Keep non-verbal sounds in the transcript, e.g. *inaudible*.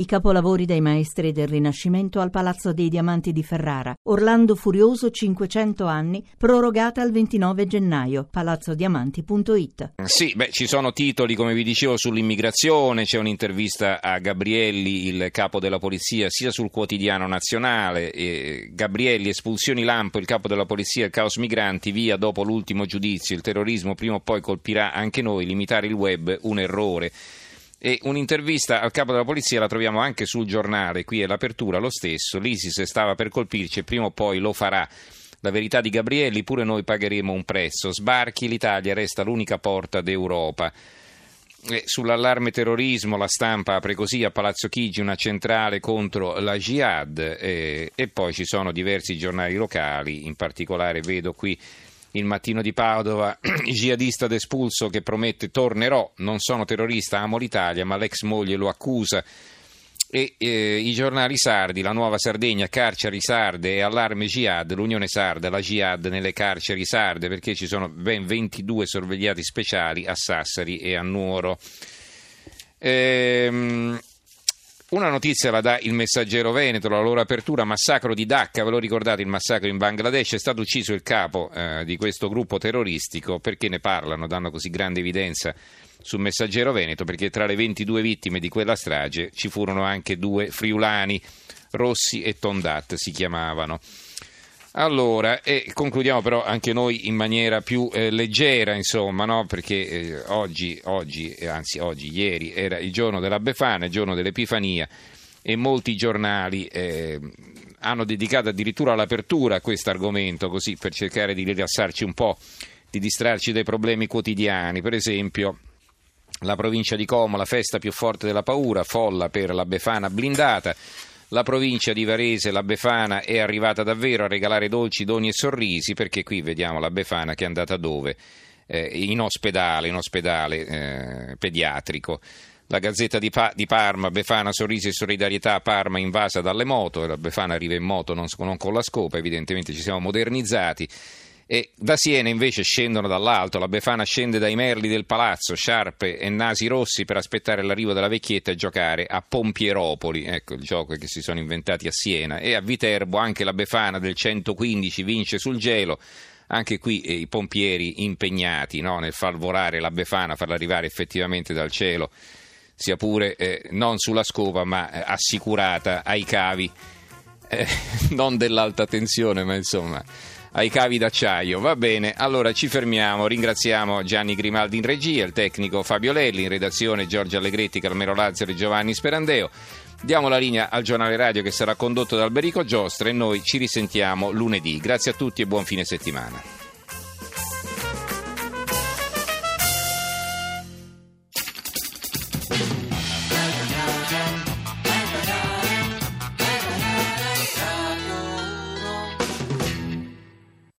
I capolavori dei maestri del Rinascimento al Palazzo dei Diamanti di Ferrara. Orlando Furioso 500 anni, prorogata al 29 gennaio. palazzodiamanti.it. Sì, beh, ci sono titoli, come vi dicevo, sull'immigrazione, c'è un'intervista a Gabrielli, il capo della polizia, sia sul quotidiano nazionale. Eh, Gabrielli, espulsioni lampo, il capo della polizia, il caos migranti, via dopo l'ultimo giudizio. Il terrorismo prima o poi colpirà anche noi, limitare il web, un errore. E un'intervista al capo della polizia la troviamo anche sul giornale, qui è l'apertura lo stesso, l'ISIS stava per colpirci e prima o poi lo farà. La verità di Gabrielli, pure noi pagheremo un prezzo. Sbarchi, l'Italia resta l'unica porta d'Europa. E sull'allarme terrorismo la stampa apre così a Palazzo Chigi una centrale contro la jihad e, e poi ci sono diversi giornali locali, in particolare vedo qui il mattino di Padova, *clears throat* jihadista d'espulso che promette tornerò, non sono terrorista, amo l'Italia, ma l'ex moglie lo accusa. E eh, i giornali sardi, la nuova Sardegna, carceri sarde e allarme jihad, l'Unione Sarda, la jihad nelle carceri sarde, perché ci sono ben 22 sorvegliati speciali a Sassari e a Nuoro. Ehm, una notizia la dà il Messaggero Veneto, la loro apertura, massacro di Dhaka, ve lo ricordate il massacro in Bangladesh, è stato ucciso il capo eh, di questo gruppo terroristico, perché ne parlano, danno così grande evidenza sul Messaggero Veneto, perché tra le 22 vittime di quella strage ci furono anche due friulani, Rossi e Tondat si chiamavano. Allora, e concludiamo però anche noi in maniera più eh, leggera, insomma, no? perché eh, oggi, oggi, anzi oggi, ieri era il giorno della Befana, il giorno dell'Epifania e molti giornali eh, hanno dedicato addirittura l'apertura a questo argomento, così per cercare di rilassarci un po', di distrarci dai problemi quotidiani. Per esempio, la provincia di Como, la festa più forte della paura, folla per la Befana blindata. La provincia di Varese, la Befana, è arrivata davvero a regalare dolci, doni e sorrisi, perché qui vediamo la Befana che è andata dove? Eh, in ospedale, in ospedale eh, pediatrico. La Gazzetta di, pa- di, Parma, Befana, sorrisi e solidarietà, Parma invasa dalle moto, la Befana arriva in moto non, non con la scopa, evidentemente ci siamo modernizzati. E da Siena invece scendono dall'alto, la Befana scende dai merli del palazzo, sciarpe e nasi rossi per aspettare l'arrivo della vecchietta e giocare a Pompieropoli, ecco il gioco che si sono inventati a Siena, e a Viterbo anche la Befana del 115 vince sul gelo, anche qui eh, i pompieri impegnati no, nel far volare la Befana, farla arrivare effettivamente dal cielo, sia pure eh, non sulla scopa ma eh, assicurata ai cavi, eh, *laughs* non dell'alta tensione ma insomma ai cavi d'acciaio. Va bene, allora ci fermiamo. Ringraziamo Gianni Grimaldi in regia, il tecnico Fabio Lelli, in redazione Giorgio Allegretti, Carmelo Lazzaro e Giovanni Sperandeo. Diamo la linea al giornale radio che sarà condotto da Alberico Giostra e noi ci risentiamo lunedì. Grazie a tutti e buon fine settimana.